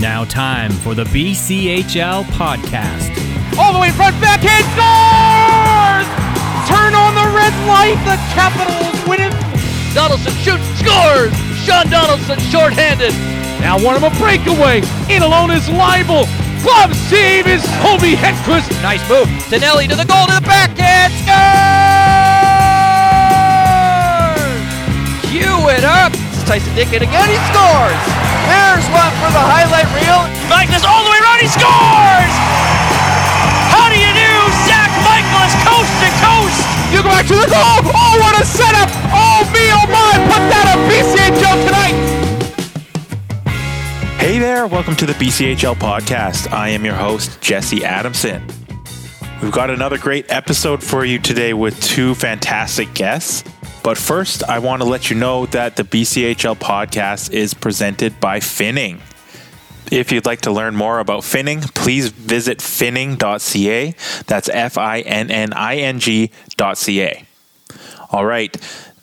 Now, time for the BCHL podcast. All the way in front, backhand scores! Turn on the red light, the Capitals win it. Donaldson shoots, scores! Sean Donaldson shorthanded. Now one of a breakaway. In alone is Leibel. Glove save is Hobie Hedquist. Nice move. Danelli to the goal to the backhand, scores! Cue it up. It's Tyson Dickett again, he scores! There's one for the highlight reel. Magnus all the way around, he scores! How do you do, Zach Michaelis, coast to coast? You go back to the goal. Oh, what a setup. Oh, me, oh, my. Put that on BCHL tonight. Hey there, welcome to the BCHL podcast. I am your host, Jesse Adamson. We've got another great episode for you today with two fantastic guests. But first, I want to let you know that the BCHL podcast is presented by Finning. If you'd like to learn more about Finning, please visit finning.ca. That's F I N N I N G.ca. All right.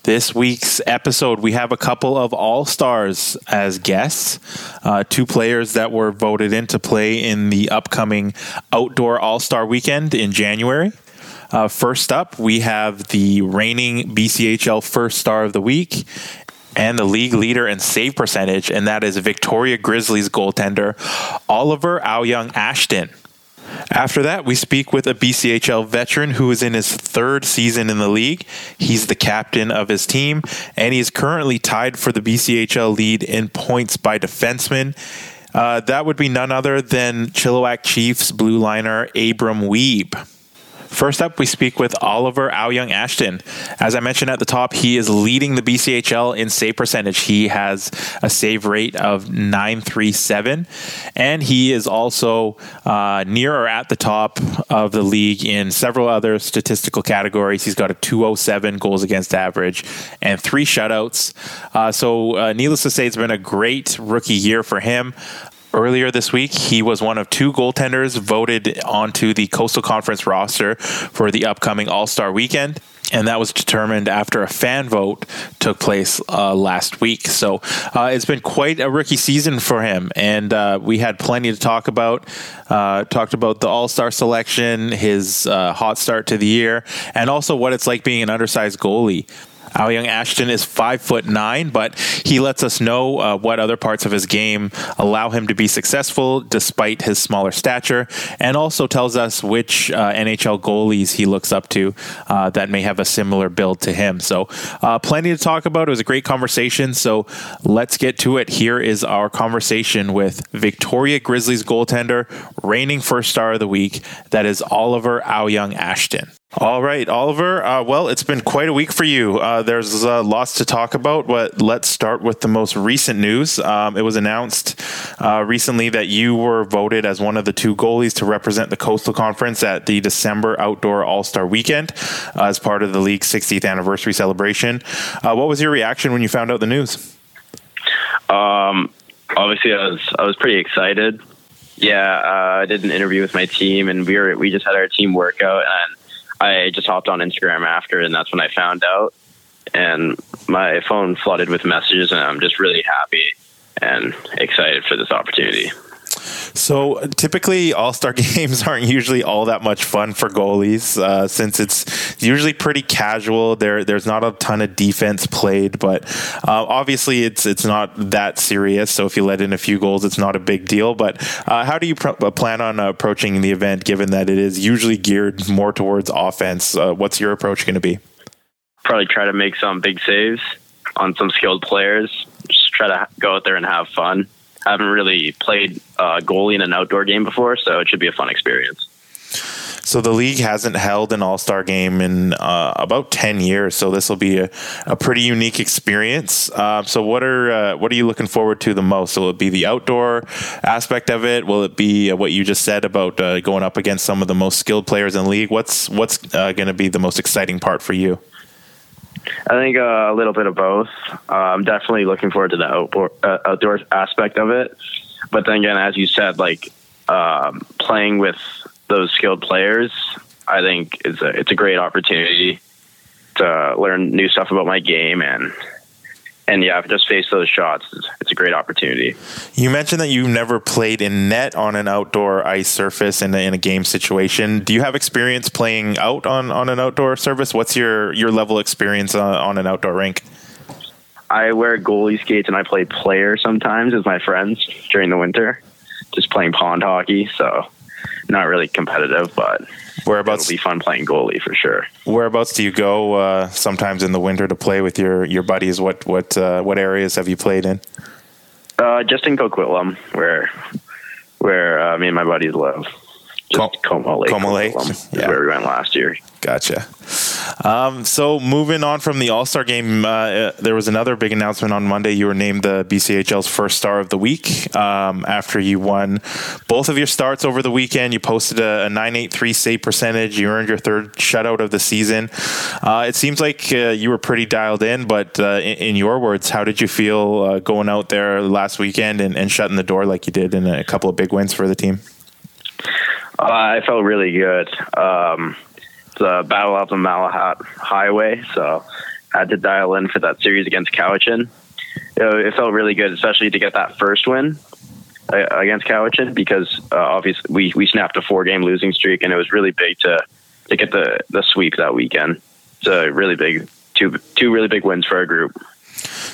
This week's episode, we have a couple of all stars as guests, uh, two players that were voted in to play in the upcoming outdoor all star weekend in January. Uh, first up, we have the reigning BCHL first star of the week and the league leader in save percentage, and that is Victoria Grizzlies goaltender Oliver Auyeung Ashton. After that, we speak with a BCHL veteran who is in his third season in the league. He's the captain of his team, and he is currently tied for the BCHL lead in points by defenseman. Uh, that would be none other than Chilliwack Chiefs blue liner Abram Wiebe. First up, we speak with Oliver Auyeung Ashton. As I mentioned at the top, he is leading the BCHL in save percentage. He has a save rate of 937, and he is also uh, near or at the top of the league in several other statistical categories. He's got a 207 goals against average and three shutouts. Uh, so, uh, needless to say, it's been a great rookie year for him. Earlier this week, he was one of two goaltenders voted onto the Coastal Conference roster for the upcoming All Star weekend. And that was determined after a fan vote took place uh, last week. So uh, it's been quite a rookie season for him, and uh, we had plenty to talk about. Uh, talked about the All Star selection, his uh, hot start to the year, and also what it's like being an undersized goalie. Auyeung Ashton is five foot nine, but he lets us know uh, what other parts of his game allow him to be successful despite his smaller stature, and also tells us which uh, NHL goalies he looks up to uh, that may have a similar build to him. So, uh, plenty to talk about. It was a great conversation. So, let's get to it. Here is our conversation with Victoria Grizzlies goaltender, reigning first star of the week. That is Oliver Auyeung Ashton. All right, Oliver. Uh, well, it's been quite a week for you. Uh, there's uh, lots to talk about, but let's start with the most recent news. Um, it was announced uh, recently that you were voted as one of the two goalies to represent the Coastal Conference at the December Outdoor All Star Weekend uh, as part of the league's 60th anniversary celebration. Uh, what was your reaction when you found out the news? Um, obviously, I was I was pretty excited. Yeah, I did an interview with my team, and we were we just had our team workout and I just hopped on Instagram after, and that's when I found out. And my phone flooded with messages, and I'm just really happy and excited for this opportunity. So typically, All Star games aren't usually all that much fun for goalies uh, since it's usually pretty casual. There, there's not a ton of defense played, but uh, obviously it's it's not that serious. So if you let in a few goals, it's not a big deal. But uh, how do you pr- uh, plan on approaching the event, given that it is usually geared more towards offense? Uh, what's your approach going to be? Probably try to make some big saves on some skilled players. Just try to go out there and have fun. I haven't really played uh, goalie in an outdoor game before, so it should be a fun experience. So the league hasn't held an All Star game in uh, about ten years, so this will be a, a pretty unique experience. Uh, so what are uh, what are you looking forward to the most? Will it be the outdoor aspect of it? Will it be uh, what you just said about uh, going up against some of the most skilled players in the league? What's what's uh, going to be the most exciting part for you? I think uh, a little bit of both. Uh, I'm definitely looking forward to the outdoor, uh, outdoor aspect of it. But then again, as you said, like um, playing with those skilled players, I think is a it's a great opportunity to learn new stuff about my game and and yeah, just face those shots. It's, it's, a great opportunity. You mentioned that you've never played in net on an outdoor ice surface in a, in a game situation. Do you have experience playing out on, on an outdoor surface? What's your, your level experience on, on an outdoor rink? I wear goalie skates and I play player sometimes with my friends during the winter, just playing pond hockey. So not really competitive, but whereabouts it'll be fun playing goalie for sure. Whereabouts do you go uh, sometimes in the winter to play with your your buddies? What what uh, what areas have you played in? Uh, just in Coquitlam, where where uh, me and my buddies live. Just Com- Como Lake. Como Lake, yeah. where we went last year. Gotcha. Um, so moving on from the All Star game, uh, uh, there was another big announcement on Monday. You were named the BCHL's first star of the week um, after you won both of your starts over the weekend. You posted a, a 983 save percentage. You earned your third shutout of the season. Uh, it seems like uh, you were pretty dialed in, but uh, in, in, your words, how did you feel uh, going out there last weekend and, and shutting the door like you did in a couple of big wins for the team? I felt really good. Um, the Battle of the Malahat Highway, so I had to dial in for that series against Cowichan. It, felt really good, especially to get that first win uh, against Cowichan because uh, obviously we, we snapped a four game losing streak and it was really big to to get the the sweep that weekend. It's a really big two two really big wins for our group.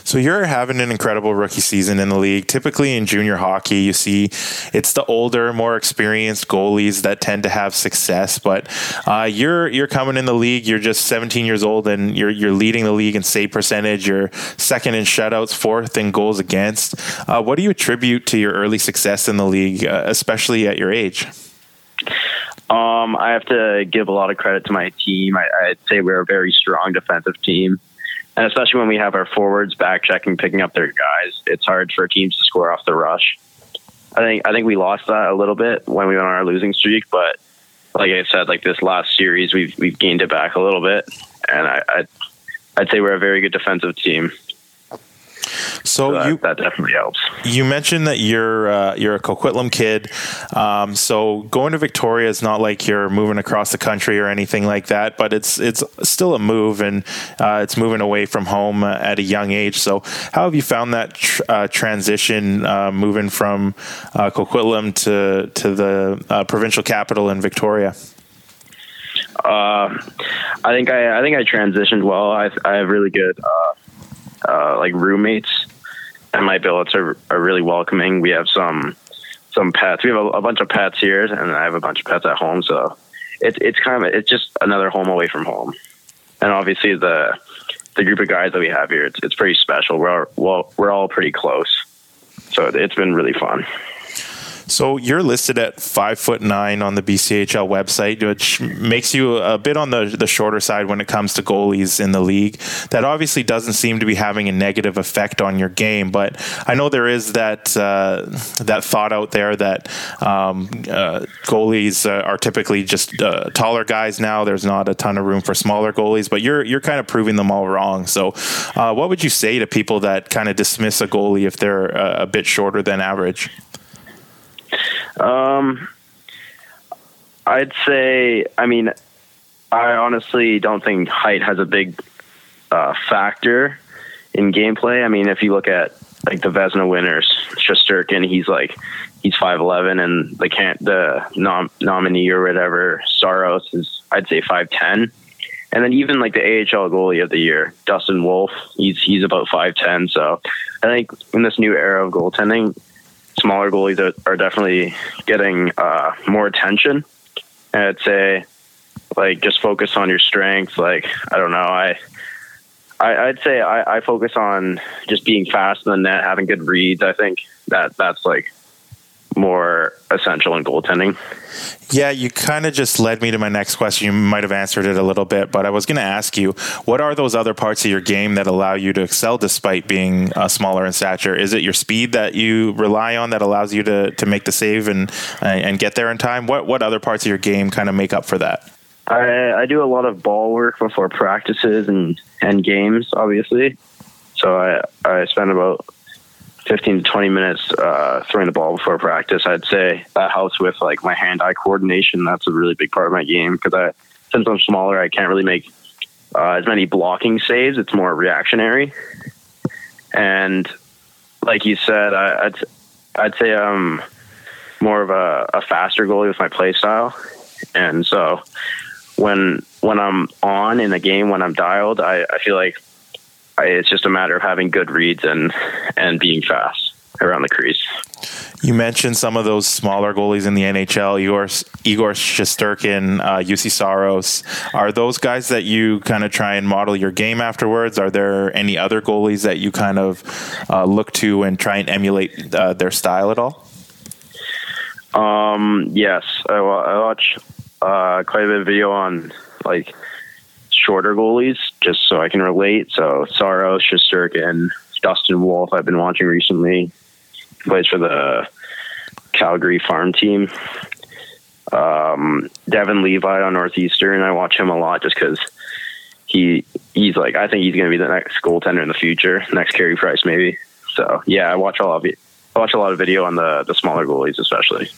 So you're having an incredible rookie season in the league. Typically in junior hockey, you see it's the older, more experienced goalies that tend to have success. But uh, you're you're coming in the league. You're just 17 years old, and you're you're leading the league in save percentage. You're second in shutouts, fourth in goals against. Uh, what do you attribute to your early success in the league, uh, especially at your age? Um, I have to give a lot of credit to my team. I, I'd say we're a very strong defensive team and especially when we have our forwards back checking, picking up their guys, it's hard for teams to score off the rush. I think I think we lost that a little bit when we went on our losing streak, but like I said, like this last series, we've we've gained it back a little bit, and I, I'd, I'd say we're a very good defensive team. So, that, you that definitely helps. You mentioned that you're uh, you're a Coquitlam kid. Um, so going to Victoria is not like you're moving across the country or anything like that, but it's it's still a move and uh, it's moving away from home uh, at a young age. So how have you found that tr- uh, transition uh, moving from uh, Coquitlam to to the provincial capital in Victoria? I think I I think I transitioned well. I I have really good uh, like roommates and my billets are, are really welcoming. We have some some pets. We have a, a, bunch of pets here, and I have a bunch of pets at home. So it's it's kind of it's just another home away from home. And obviously the the group of guys that we have here, it's it's pretty special. We're all, well, we're all pretty close. So it's been really fun. So you're listed at five foot nine on the BCHL website, which makes you a bit on the the shorter side when it comes to goalies in the league. That obviously doesn't seem to be having a negative effect on your game, but I know there is that uh, that thought out there that um, uh, goalies uh, are typically just uh, taller guys now. There's not a ton of room for smaller goalies, but you're you're kind of proving them all wrong. So, uh, what would you say to people that kind of dismiss a goalie if they're uh, a bit shorter than average? Um, I'd say, I mean, I honestly don't think height has a big uh, factor in gameplay. I mean, if you look at like the Vezina winners, Shesterkin, he's like he's five eleven, and the can't the nom- nominee or whatever Saros is I'd say five ten, and then even like the AHL goalie of the year, Dustin Wolf, he's he's about five ten. So I think in this new era of goaltending, smaller goalies are, are definitely getting uh, more attention. And I'd say, like, just focus on your strengths. Like, I don't know, I. I, would say I, I focus on just being fast in the net, having good reads. I think that that's like more essential in goaltending. Yeah, you kind of just led me to my next question. You might have answered it a little bit, but I was going to ask you, what are those other parts of your game that allow you to excel despite being uh, smaller in stature? Is it your speed that you rely on that allows you to, to make the save and and get there in time? What what other parts of your game kind of make up for that? I, I do a lot of ball work before practices and, and games, obviously. So I, I spend about 15 to 20 minutes uh, throwing the ball before practice. I'd say that helps with like my hand-eye coordination. That's a really big part of my game because I, since I'm smaller, I can't really make uh, as many blocking saves. It's more reactionary, And like you said, I, I'd I'd say I'm more of a, a faster goalie with my play style, and so when when I'm on in a game when I'm dialed, I, I feel like it's just a matter of having good reads and and being fast around the crease. You mentioned some of those smaller goalies in the NHL, Igor, Igor Shesterkin, uh, Juuse Saros. Are those guys that you kind of try and model your game afterwards? Are there any other goalies that you kind of uh, look to and try and emulate uh, their style at all? Um, yes, I, I watch uh, quite a bit of video on like shorter goalies just so I can relate. So Saros, Shesterkin, Dustin Wolf, I've been watching recently plays for the Calgary farm team. Um, Devon Levi on Northeastern. I watch him a lot just because he he's like I think he's going to be the next goaltender in the future, next Carey Price maybe. So yeah, I watch a lot of I watch a lot of video on the the smaller goalies especially.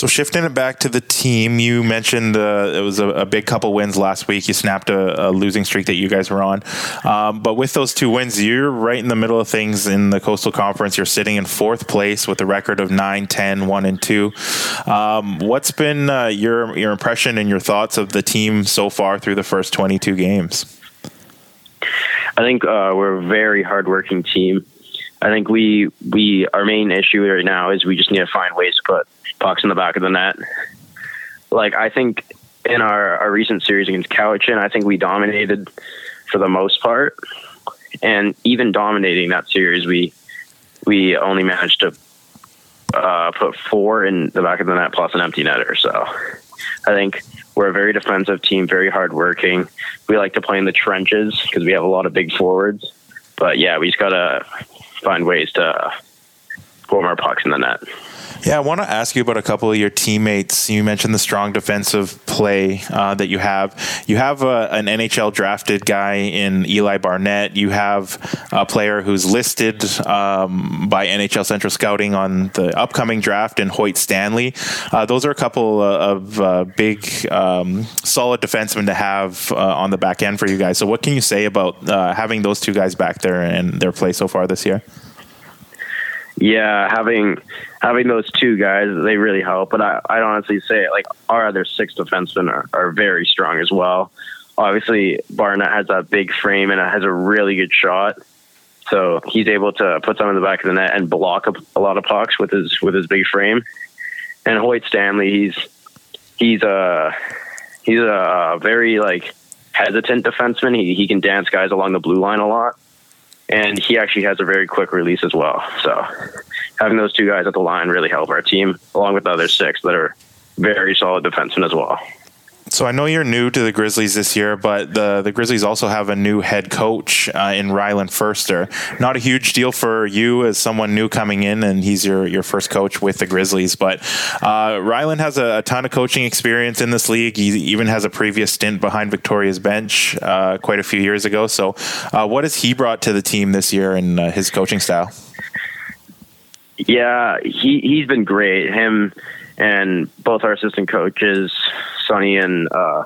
So shifting it back to the team, you mentioned uh, it was a, a, big couple wins last week. You snapped a, a losing streak that you guys were on, um, but with those two wins, you're right in the middle of things in the Coastal Conference. You're sitting in fourth place with a record of 9, 10, 1, and 2. Um, what's been uh, your your impression and your thoughts of the team so far through the first 22 games? I think uh, we're a very hardworking team. I think we we our main issue right now is we just need to find ways to put pucks in the back of the net. Like I think in our, our recent series against Cowichan, I think we dominated for the most part, and even dominating that series, we we only managed to uh, put four in the back of the net plus an empty netter. So I think we're a very defensive team, very hardworking. We like to play in the trenches because we have a lot of big forwards. But yeah, we just gotta find ways to put more pucks in the net. Yeah, I want to ask you about a couple of your teammates. You mentioned the strong defensive play uh, that you have. You have a, an NHL drafted guy in Eli Barnett. You have a player who's listed um, by NHL Central Scouting on the upcoming draft in Hoyt Stanley. Uh, those are a couple of uh, big, um, solid defensemen to have uh, on the back end for you guys. So, what can you say about uh, having those two guys back there and their play so far this year? Yeah, having having those two guys, they really help. But I, I'd honestly say, like, our other six defensemen are, are very strong as well. Obviously, Barnett has that big frame and has a really good shot. So he's able to put some in the back of the net and block a, a lot of pucks with his with his big frame. And Hoyt Stanley, he's he's a he's a very like hesitant defenseman. He he can dance guys along the blue line a lot, and he actually has a very quick release as well. So having those two guys at the line really help our team, along with the other six that are very solid defensemen as well. So I know you're new to the Grizzlies this year, but the the Grizzlies also have a new head coach uh, in Rylan Ferster. Not a huge deal for you as someone new coming in, and he's your your first coach with the Grizzlies. But uh, Ryland has a, a, ton of coaching experience in this league. He even has a previous stint behind Victoria's bench uh, quite a few years ago. So, uh, what has he brought to the team this year in uh, his coaching style? Yeah, he he's been great. Him and both our assistant coaches, Sonny and uh,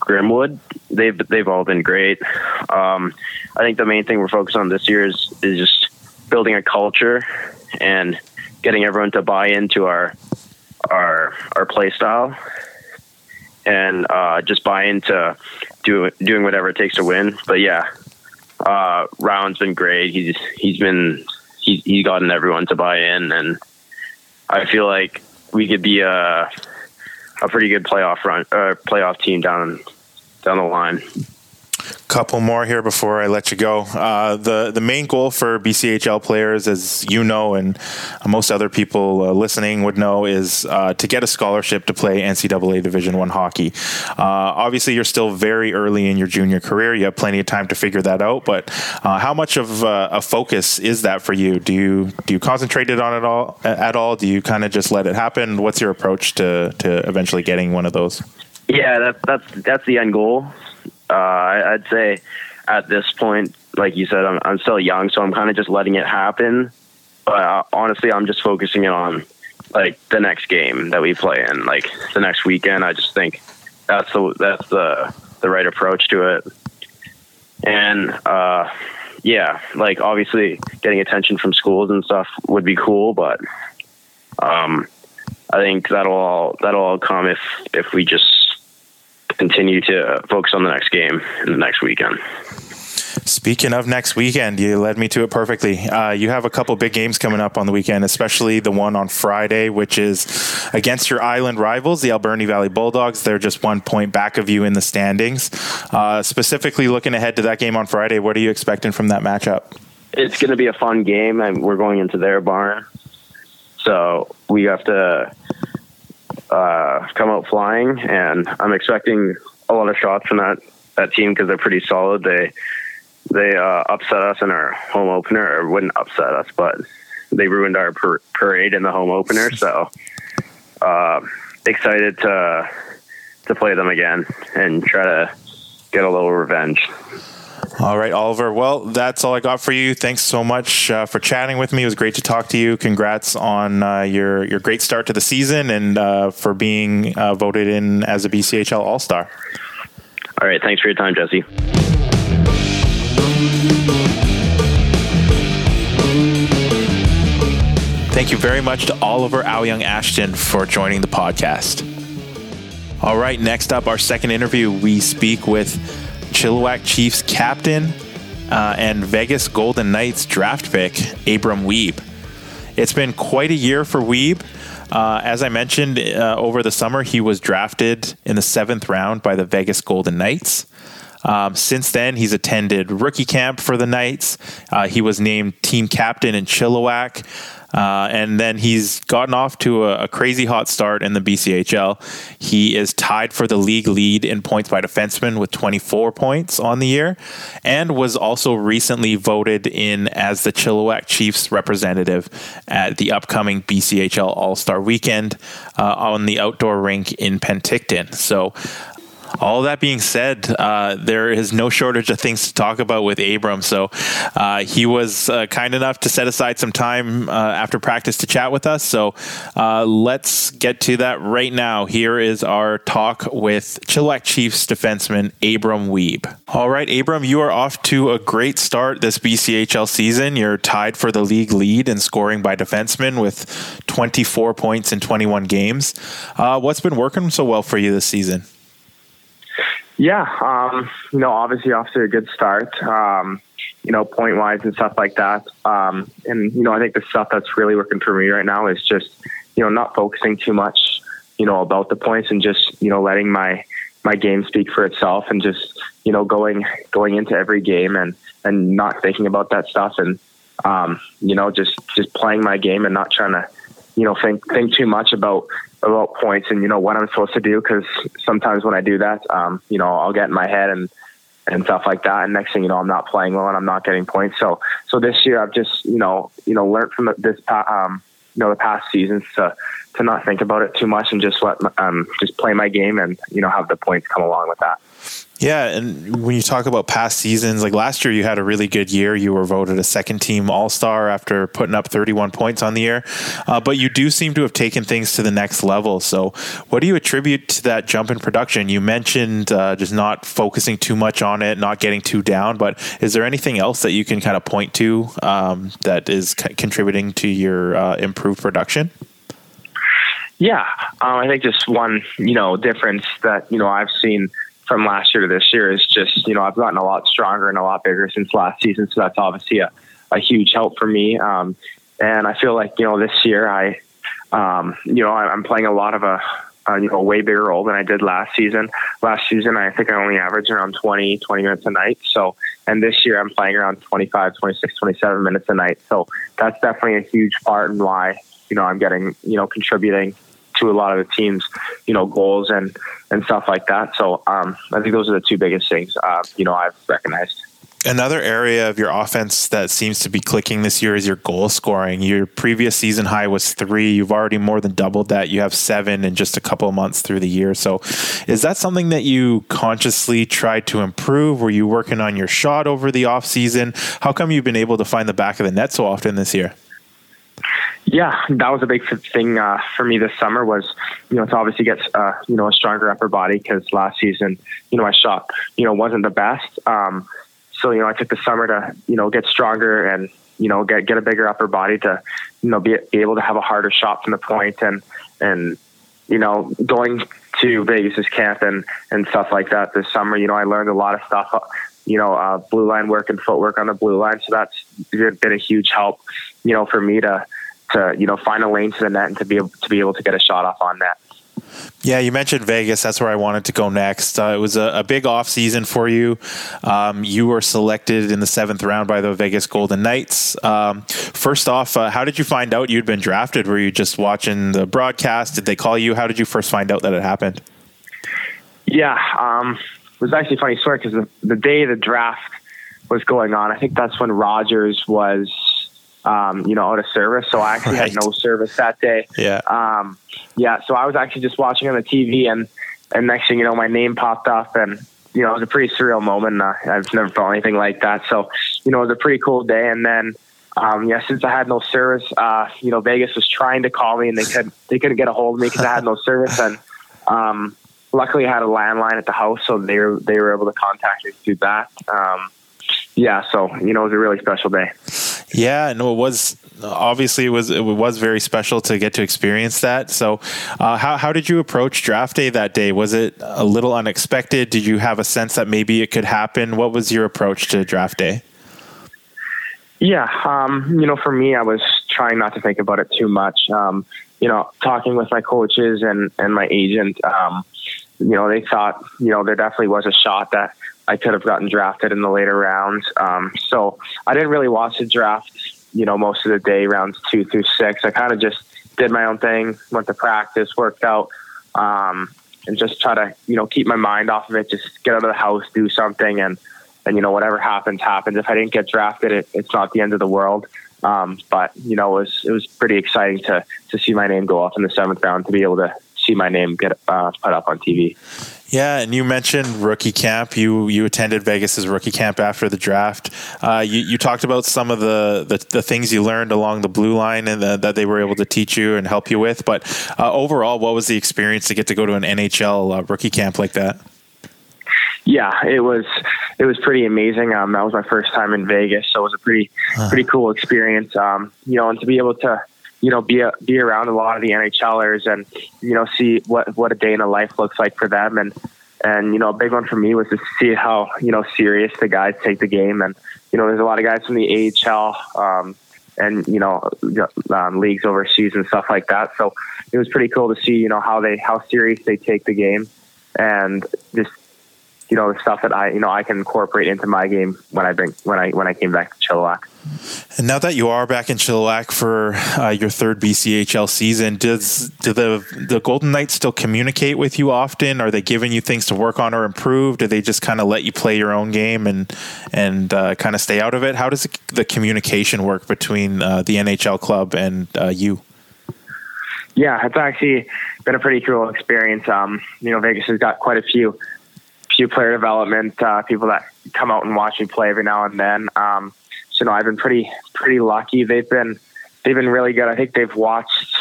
Grimwood, they've they've all been great. Um, I think the main thing we're focused on this year is is just building a culture and getting everyone to buy into our our our play style and uh, just buy into do, doing whatever it takes to win. But yeah, uh, Round's been great. He's he's been he's he's gotten everyone to buy in, and I feel like we could be a a pretty good playoff run, uh, playoff team down down the line couple more here before I let you go. Uh, the the main goal for BCHL players, as you know, and most other people uh, listening would know, is uh, to get a scholarship to play NCAA Division One hockey. Uh, obviously, you're still very early in your junior career. You have plenty of time to figure that out. But uh, how much of uh, a focus is that for you? Do you do you concentrate it on it all at all? Do you kind of just let it happen? What's your approach to to eventually getting one of those? Yeah, that's that's that's the end goal uh, I'd say at this point, like you said, I'm, I'm still young, so I'm kind of just letting it happen. But uh, honestly, I'm just focusing it on like the next game that we play in, like the next weekend. I just think that's the that's the the right approach to it. And uh, yeah, like obviously getting attention from schools and stuff would be cool, but um, I think that'll all that'll all come if if we just continue to focus on the next game in the next weekend. Speaking of next weekend, you led me to it perfectly. Uh, you have a couple big games coming up on the weekend, especially the one on Friday, which is against your island rivals, the Alberni Valley Bulldogs. They're just one point back of you in the standings. Uh, specifically, looking ahead to that game on Friday, what are you expecting from that matchup? It's going to be a fun game, and we're going into their barn, so we have to uh, come out flying. And I'm expecting a lot of shots from that that team because they're pretty solid. They they uh, upset us in our home opener, or wouldn't upset us, but they ruined our par- parade in the home opener. So uh, excited to to play them again and try to get a little revenge. All right, Oliver. Well, that's all I got for you. Thanks so much uh, for chatting with me. It was great to talk to you. Congrats on uh, your your great start to the season and uh, for being uh, voted in as a BCHL All Star. All right. Thanks for your time, Jesse. Thank you very much to Oliver Young Ashton for joining the podcast. All right, next up, our second interview, we speak with Chilliwack Chiefs captain uh, and Vegas Golden Knights draft pick, Abram Wiebe. It's been quite a year for Wiebe. Uh, as I mentioned uh, over the summer, he was drafted in the seventh round by the Vegas Golden Knights. Um, since then, he's attended rookie camp for the Knights. Uh, he was named team captain in Chilliwack. Uh, and then he's gotten off to a, a, crazy hot start in the BCHL. He is tied for the league lead in points by defenseman with 24 points on the year, and was also recently voted in as the Chilliwack Chiefs representative at the upcoming BCHL All Star Weekend uh, on the outdoor rink in Penticton. So all that being said, uh, there is no shortage of things to talk about with Abram. So uh, he was uh, kind enough to set aside some time uh, after practice to chat with us. So uh, let's get to that right now. Here is our talk with Chilliwack Chiefs defenseman Abram Wiebe. All right, Abram, you are off to a great start this BCHL season. You're tied for the league lead in scoring by defensemen with 24 points in 21 games. Uh, what's been working so well for you this season? Yeah, um, you know, obviously off to a good start. Um, you know, point wise and stuff like that. Um, and you know, I think the stuff that's really working for me right now is just you know not focusing too much, you know, about the points and just you know letting my my game speak for itself and just you know going going into every game and and not thinking about that stuff and um, you know just just playing my game and not trying to you know think think too much about about points and you know what I'm supposed to do because sometimes when I do that, um, you know, I'll get in my head and and stuff like that. And next thing you know, I'm not playing well and I'm not getting points. So so this year I've just you know you know learned from this um, you know the past seasons to to not think about it too much and just let um, just play my game and you know have the points come along with that. Yeah, and when you talk about past seasons, like last year, you had a really good year. You were voted a second team All Star after putting up 31 points on the year. Uh, but you do seem to have taken things to the next level. So, what do you attribute to that jump in production? You mentioned uh, just not focusing too much on it, not getting too down. But is there anything else that you can kind of point to um, that is c- contributing to your uh, improved production? Yeah, um, I think just one you know difference that you know I've seen from last year to this year is just, you know, I've gotten a lot stronger and a lot bigger since last season. So that's obviously a, a huge help for me. Um, and I feel like, you know, this year I, um, you know, I'm playing a lot of a, a, you know, way bigger role than I did last season. Last season, I think I only averaged around 20, 20 minutes a night. So, and this year I'm playing around 25, 26, 27 minutes a night. So that's definitely a huge part in why, you know, I'm getting, you know, contributing to a lot of the teams, you know, goals and and stuff like that. So um, I think those are the two biggest things, uh, you know, I've recognized. Another area of your offense that seems to be clicking this year is your goal scoring. Your previous season high was three. You've already more than doubled that. You have seven in just a couple of months through the year. So, is that something that you consciously tried to improve? Were you working on your shot over the off season? How come you've been able to find the back of the net so often this year? Yeah, that was a big thing uh, for me this summer. Was you know to obviously get uh, you know a stronger upper body because last season you know my shot you know wasn't the best. Um, so you know, I took the summer to you know get stronger and you know get get a bigger upper body to you know be, be able to have a harder shot from the point and and you know going to Vegas's camp and and stuff like that this summer. You know, I learned a lot of stuff. You know, uh, blue line work and footwork on the blue line. So that's been a huge help. You know, for me to to you know find a lane to the net and to be able to be able to get a shot off on net. Yeah, you mentioned Vegas. That's where I wanted to go next. Uh, it was a, a, big off season for you. Um, you were selected in the seventh round by the Vegas Golden Knights. Um, first off, uh, how did you find out you'd been drafted? Were you just watching the broadcast? Did they call you? How did you first find out that it happened? Yeah, um, it was actually a funny story because the, the day the draft was going on, I think that's when Rogers was um, you know, out of service. So I actually right. had no service that day. Yeah. Um, yeah. So I was actually just watching on the TV and, and next thing you know, my name popped up and, you know, it was a pretty surreal moment. Uh, I've never felt anything like that. So, you know, it was a pretty cool day. And then, um, yeah, since I had no service, uh, you know, Vegas was trying to call me and they could, they couldn't get a hold of me because I had no service. And, um, luckily I had a landline at the house, so they were, they were able to contact me through that. Um, yeah, so, you know, it was a really special day. Yeah, no, it was obviously it was it was very special to get to experience that. So, uh, how how did you approach draft day that day? Was it a little unexpected? Did you have a sense that maybe it could happen? What was your approach to draft day? Yeah, um, you know, for me, I was trying not to think about it too much. Um, you know, talking with my coaches and and my agent, um, you know, they thought you know there definitely was a shot that I could have gotten drafted in the later rounds. Um, so I didn't really watch the draft, you know, most of the day, rounds two through six. I kind of just did my own thing, went to practice, worked out, um, and just try to, you know, keep my mind off of it. Just get out of the house, do something, and and you know, whatever happens, happens. If I didn't get drafted, it, it's not the end of the world. Um, but you know, it was it was pretty exciting to to see my name go off in the seventh round to be able to see my name get uh, put up on TV. Yeah, and you mentioned rookie camp. You you attended Vegas's rookie camp after the draft. Uh, you, you talked about some of the, the, the, things you learned along the blue line and the, that they were able to teach you and help you with. But uh, overall, what was the experience to get to go to an NHL uh, rookie camp like that? Yeah, it was it was pretty amazing. Um, that was my first time in Vegas, so it was a pretty pretty cool experience. Um, you know, and to be able to you know, be a, be around a lot of the NHLers and you know see what what a day in a life looks like for them. And and you know a big one for me was to see how you know serious the guys take the game. And you know there's a lot of guys from the AHL um, and you know um, leagues overseas and stuff like that. So it was pretty cool to see you know how they how serious they take the game. And just you know the stuff that I you know I can incorporate into my game when I bring when I when I came back to Chilliwack. And now that you are back in Chilliwack for uh, your third BCHL season, does do the the Golden Knights still communicate with you often? Are they giving you things to work on or improve? Do they just kind of let you play your own game and and uh, kind of stay out of it? How does the communication work between uh, the NHL club and uh, you? Yeah, it's actually been a pretty cool experience. Um, you know, Vegas has got quite a few few player development uh, people that come out and watch me play every now and then. Um, you know, I've been pretty pretty lucky. They've been they've been really good. I think they've watched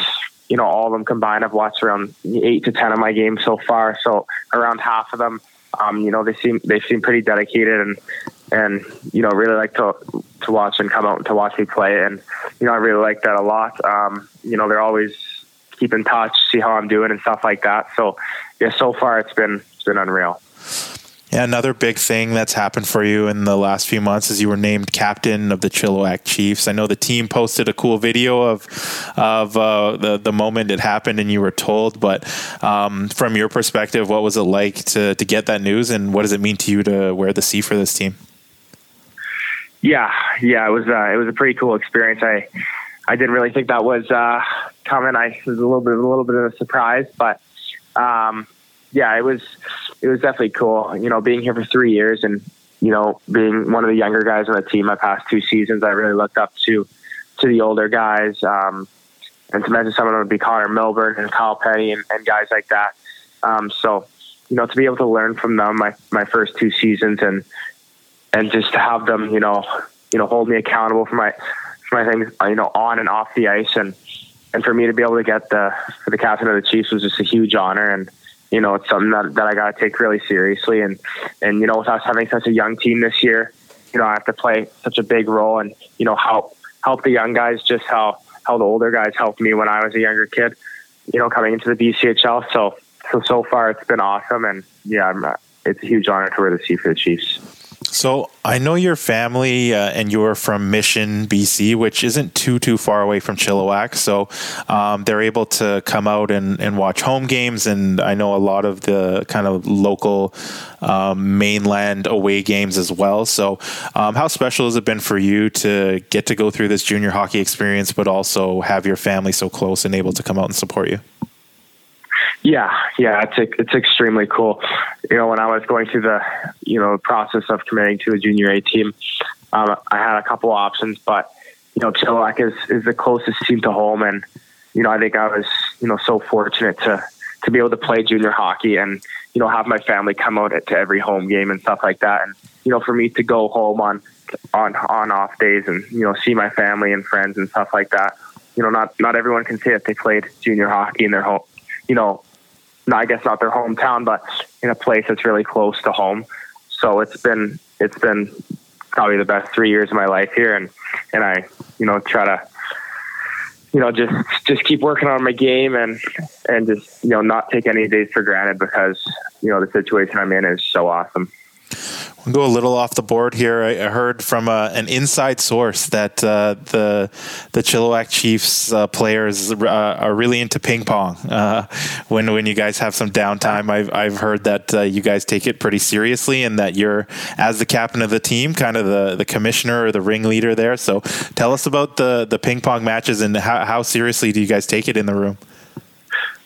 you know all of them combined. I've watched around eight to ten of my games so far. So around half of them, um, you know, they seem they seem pretty dedicated and and you know really like to to watch and come out to watch me play. And you know, I really like that a lot. Um, you know, they're always keep in touch, see how I'm doing and stuff like that. So yeah, so far it's been it's been unreal. Another big thing that's happened for you in the last few months is you were named captain of the Chilliwack Chiefs. I know the team posted a cool video of of uh, the the moment it happened and you were told. But um, from your perspective, what was it like to to get that news, and what does it mean to you to wear the C for this team? Yeah, yeah, it was uh, it was a pretty cool experience. I I didn't really think that was uh, coming. I was a little bit a little bit of a surprise, but um, yeah, it was it was definitely cool. You know, being here for three years and you know being one of the younger guys on the team. My past two seasons, I really looked up to to the older guys. Um, and to mention some of them would be Connor Milburn and Kyle Penny and, and guys like that. Um, so, you know, to be able to learn from them my, my first two seasons and and just to have them, you know, you know, hold me accountable for my for my things, you know, on and off the ice and and for me to be able to get the the captain of the Chiefs was just a huge honor and you know, it's something that, that I got to take really seriously. And, and, you know, with us having such a young team this year, you know I have to play such a big role and you know help help the young guys just how how the older guys helped me when I was a younger kid. You know, coming into the BCHL. So so so far it's been awesome, and yeah, I'm, uh, it's a huge honor to wear the C for the Chiefs. So I know your family uh, and you're from Mission, BC, which isn't too too far away from Chilliwack. So um, they're able to come out and, and watch home games, and I know a lot of the kind of local um, mainland away games as well. So um, how special has it been for you to get to go through this junior hockey experience, but also have your family so close and able to come out and support you? Yeah, yeah, it's it's extremely cool. You know, when I was going through the you know process of committing to a junior A team, um, I had a couple options, but you know, Chilliwack is is the closest team to home, and you know, I think I was you know so fortunate to to be able to play junior hockey and you know have my family come out to every home game and stuff like that, and you know, for me to go home on on on off days and you know see my family and friends and stuff like that. You know, not not everyone can say that they played junior hockey in their home, you know, not, I guess not their hometown, but in a place that's really close to home. So it's been it's been probably the best three years of my life here, and and I you know try to you know just just keep working on my game and and just you know not take any days for granted because you know the situation I'm in is so awesome. Go a little off the board here. I, heard from uh, an inside source that uh, the the Chilliwack Chiefs uh, players uh, are really into ping pong. Uh, when when you guys have some downtime, I've I've heard that you guys take it pretty seriously, and that you're as the captain of the team, kind of the, the commissioner or the ringleader there. So tell us about the the ping pong matches and how how seriously do you guys take it in the room?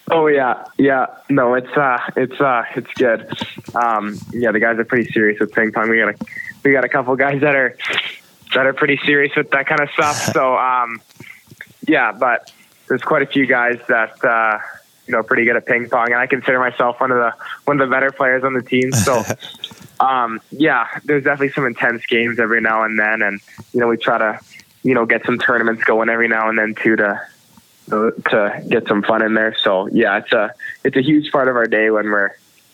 Oh yeah, yeah. No, it's uh, it's uh, it's good. Um, yeah, the guys are pretty serious with ping pong. We got a we got a couple guys that are that are pretty serious with that kind of stuff. So um, yeah, but there's quite a few guys that uh, you know pretty good at ping pong, and I consider myself one of the one of the better players on the team. So. Um, yeah, there's definitely some intense games every now and then, and you know we try to, you know, get some tournaments going every now and then too to to get some fun in there. So yeah, it's a it's a huge part of our day when we're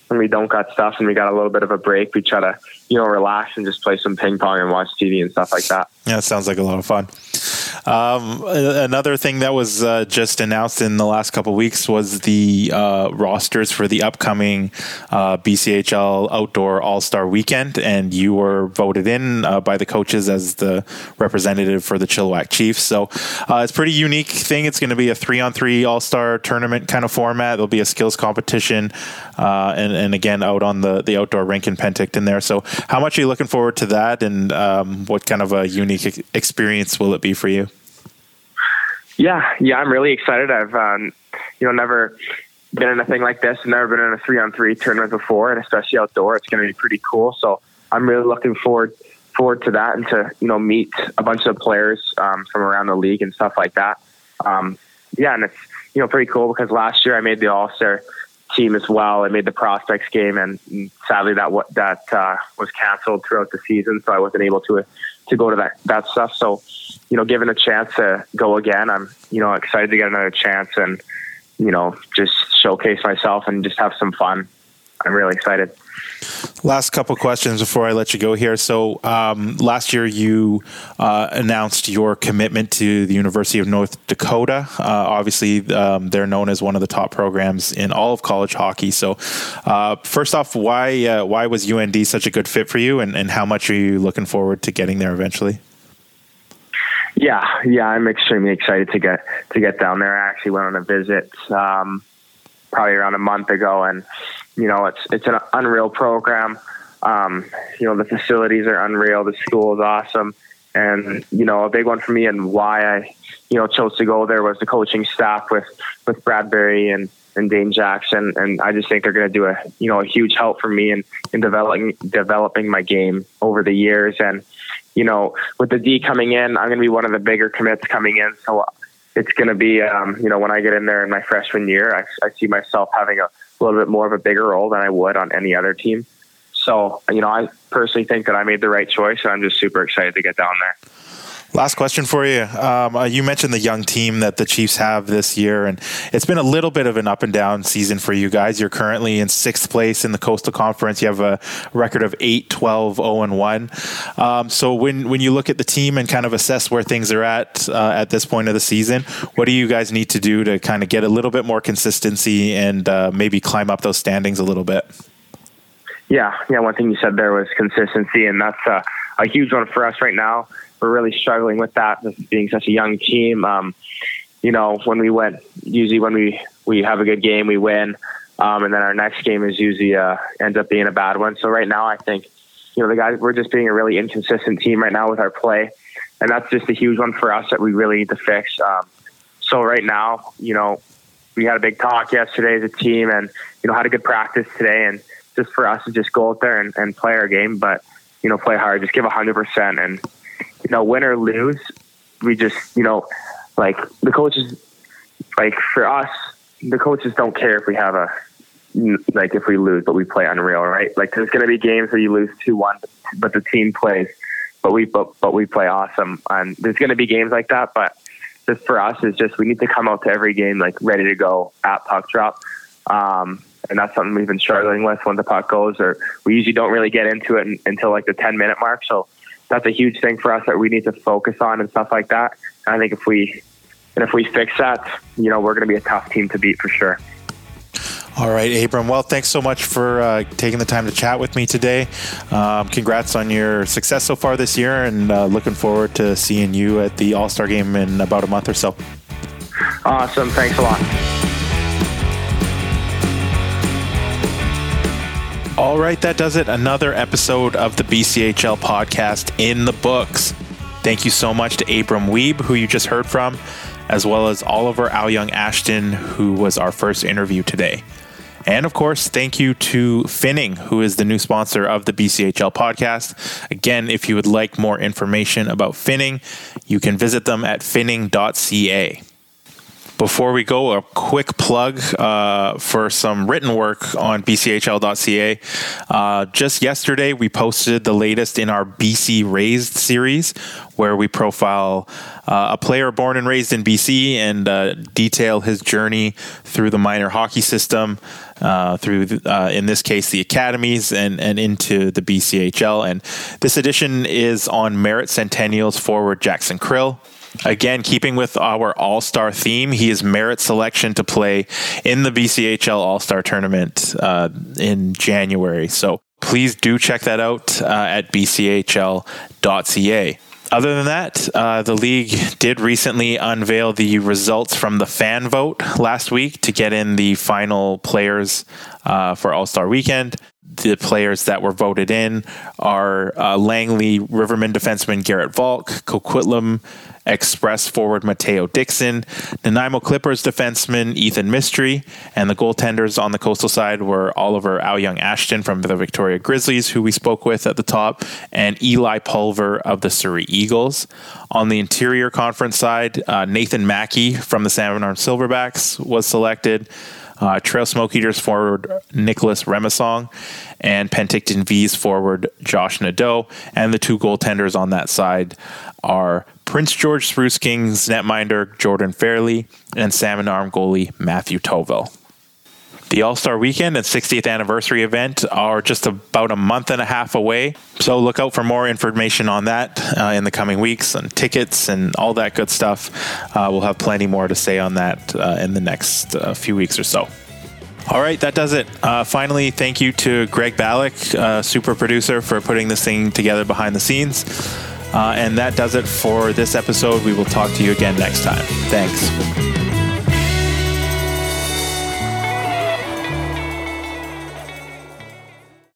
when we don't got stuff and we got a little bit of a break. We try to you know relax and just play some ping pong and watch TV and stuff like that. Yeah, it sounds like a lot of fun. Um, another thing that was uh, just announced in the last couple weeks was the uh, rosters for the upcoming uh, BCHL Outdoor All Star Weekend, and you were voted in uh, by the coaches as the representative for the Chilliwack Chiefs. So uh, it's a pretty unique thing. It's going to be a three on three All Star tournament kind of format. There'll be a skills competition, uh, and, and again out on the the outdoor rink in Penticton there. So how much are you looking forward to that, and um, what kind of a unique experience will it be for you? Yeah, yeah, I'm really excited. I've um, you know never been in a thing like this, never been in a three on three tournament before, and especially outdoor, it's going to be pretty cool. So I'm really looking forward forward to that and to you know meet a bunch of players um, from around the league and stuff like that. Um, yeah, and it's you know pretty cool because last year I made the All Star team as well. I made the prospects game, and sadly that that uh, was canceled throughout the season, so I wasn't able to to go to that that stuff. So you know, given a chance to go again, I'm, you know, excited to get another chance and, you know, just showcase myself and just have some fun. I'm really excited. Last couple questions before I let you go here. So, um, last year you uh, announced your commitment to the University of North Dakota. Uh, obviously, um, they're known as one of the top programs in all of college hockey. So, uh, first off, why uh, why was UND such a good fit for you, and, and how much are you looking forward to getting there eventually? Yeah, yeah, I'm extremely excited to get to get down there. I actually went on a visit um, probably around a month ago, and you know it's it's an unreal program. Um, you know the facilities are unreal. The school is awesome, and you know a big one for me and why I you know chose to go there was the coaching staff with with Brad Berry and and Dane Jackson, and I just think they're going to do a you know a huge help for me in in developing developing my game over the years and you know, with the D coming in, I'm going to be one of the bigger commits coming in. So it's going to be, um, you know, when I get in there in my freshman year, I, I see myself having a little bit more of a bigger role than I would on any other team. So, you know, I personally think that I made the right choice, and I'm just super excited to get down there. Last question for you. Um, uh, you mentioned the young team that the Chiefs have this year, and it's been a little bit of an up and down season for you guys. You're currently in sixth place in the Coastal Conference. You have a record of 8, 12, 0, and 1. Um, so when, when you look at the team and kind of assess where things are at uh, at this point of the season, what do you guys need to do to kind of get a little bit more consistency and uh, maybe climb up those standings a little bit? Yeah, yeah. One thing you said there was consistency, and that's a, a huge one for us right now we're really struggling with that, with being such a young team. Um, you know, when we went, usually when we we have a good game, we win, um, and then our next game is usually uh, ends up being a bad one. So right now, I think you know the guys we're just being a really inconsistent team right now with our play, and that's just a huge one for us that we really need to fix. Um, so right now, you know, we had a big talk yesterday as a team, and you know had a good practice today, and just for us to just go out there and, and play our game, but you know play hard, just give hundred percent, and you know, win or lose, we just, you know, like the coaches, like for us, the coaches don't care if we have a, like if we lose, but we play unreal, right? Like there's going to be games where you lose two one, but the team plays, but we but but we play awesome, and there's going to be games like that. But just for us, is just we need to come out to every game like ready to go at puck drop. Um, and that's something we've been struggling with when the puck goes, or we usually don't really get into it until like the 10 minute mark. So that's a huge thing for us that we need to focus on and stuff like that. And I think if we and if we fix that, you know, we're going to be a tough team to beat for sure. All right, Abram. Well, thanks so much for uh, taking the time to chat with me today. Um, congrats on your success so far this year, and uh, looking forward to seeing you at the All Star game in about a month or so. Awesome. Thanks a lot. All right, that does it. Another episode of the BCHL podcast in the books. Thank you so much to Abram Wiebe, who you just heard from, as well as Oliver Auyeung-Ashton, who was our first interview today. And of course, thank you to Finning, who is the new sponsor of the BCHL podcast. Again, if you would like more information about Finning, you can visit them at finning.ca. Before we go, a quick plug uh, for some written work on bchl.ca. Uh, just yesterday, we posted the latest in our BC Raised series, where we profile uh, a player born and raised in BC and uh, detail his journey through the minor hockey system, uh, through, the, uh, in this case, the academies and, and into the BCHL. And this edition is on Merritt Centennials forward Jackson Krill. Again, keeping with our All Star theme, he is merit selection to play in the BCHL All Star tournament uh, in January. So please do check that out uh, at bchl.ca. Other than that, uh, the league did recently unveil the results from the fan vote last week to get in the final players uh, for All Star Weekend the players that were voted in are uh, Langley Rivermen defenseman Garrett Valk, Coquitlam Express forward Mateo Dixon, Nanaimo Clippers defenseman Ethan Mystery, and the goaltenders on the coastal side were Oliver Auyeung-Ashton from the Victoria Grizzlies, who we spoke with at the top, and Eli Pulver of the Surrey Eagles. On the interior conference side, uh, Nathan Mackey from the Salmon Arm Silverbacks was selected. Uh, Trail Smoke Eaters forward Nicholas Remisong and Penticton Vees forward Josh Nadeau. And the two goaltenders on that side are Prince George Spruce Kings netminder Jordan Fairley and Salmon Arm goalie Matthew Toville. The All Star Weekend and 60th anniversary event are just about a month and a half away. So look out for more information on that uh, in the coming weeks and tickets and all that good stuff. Uh, we'll have plenty more to say on that uh, in the next uh, few weeks or so. All right, that does it. Uh, finally, thank you to Greg Ballack, uh, super producer, for putting this thing together behind the scenes. Uh, and that does it for this episode. We will talk to you again next time. Thanks.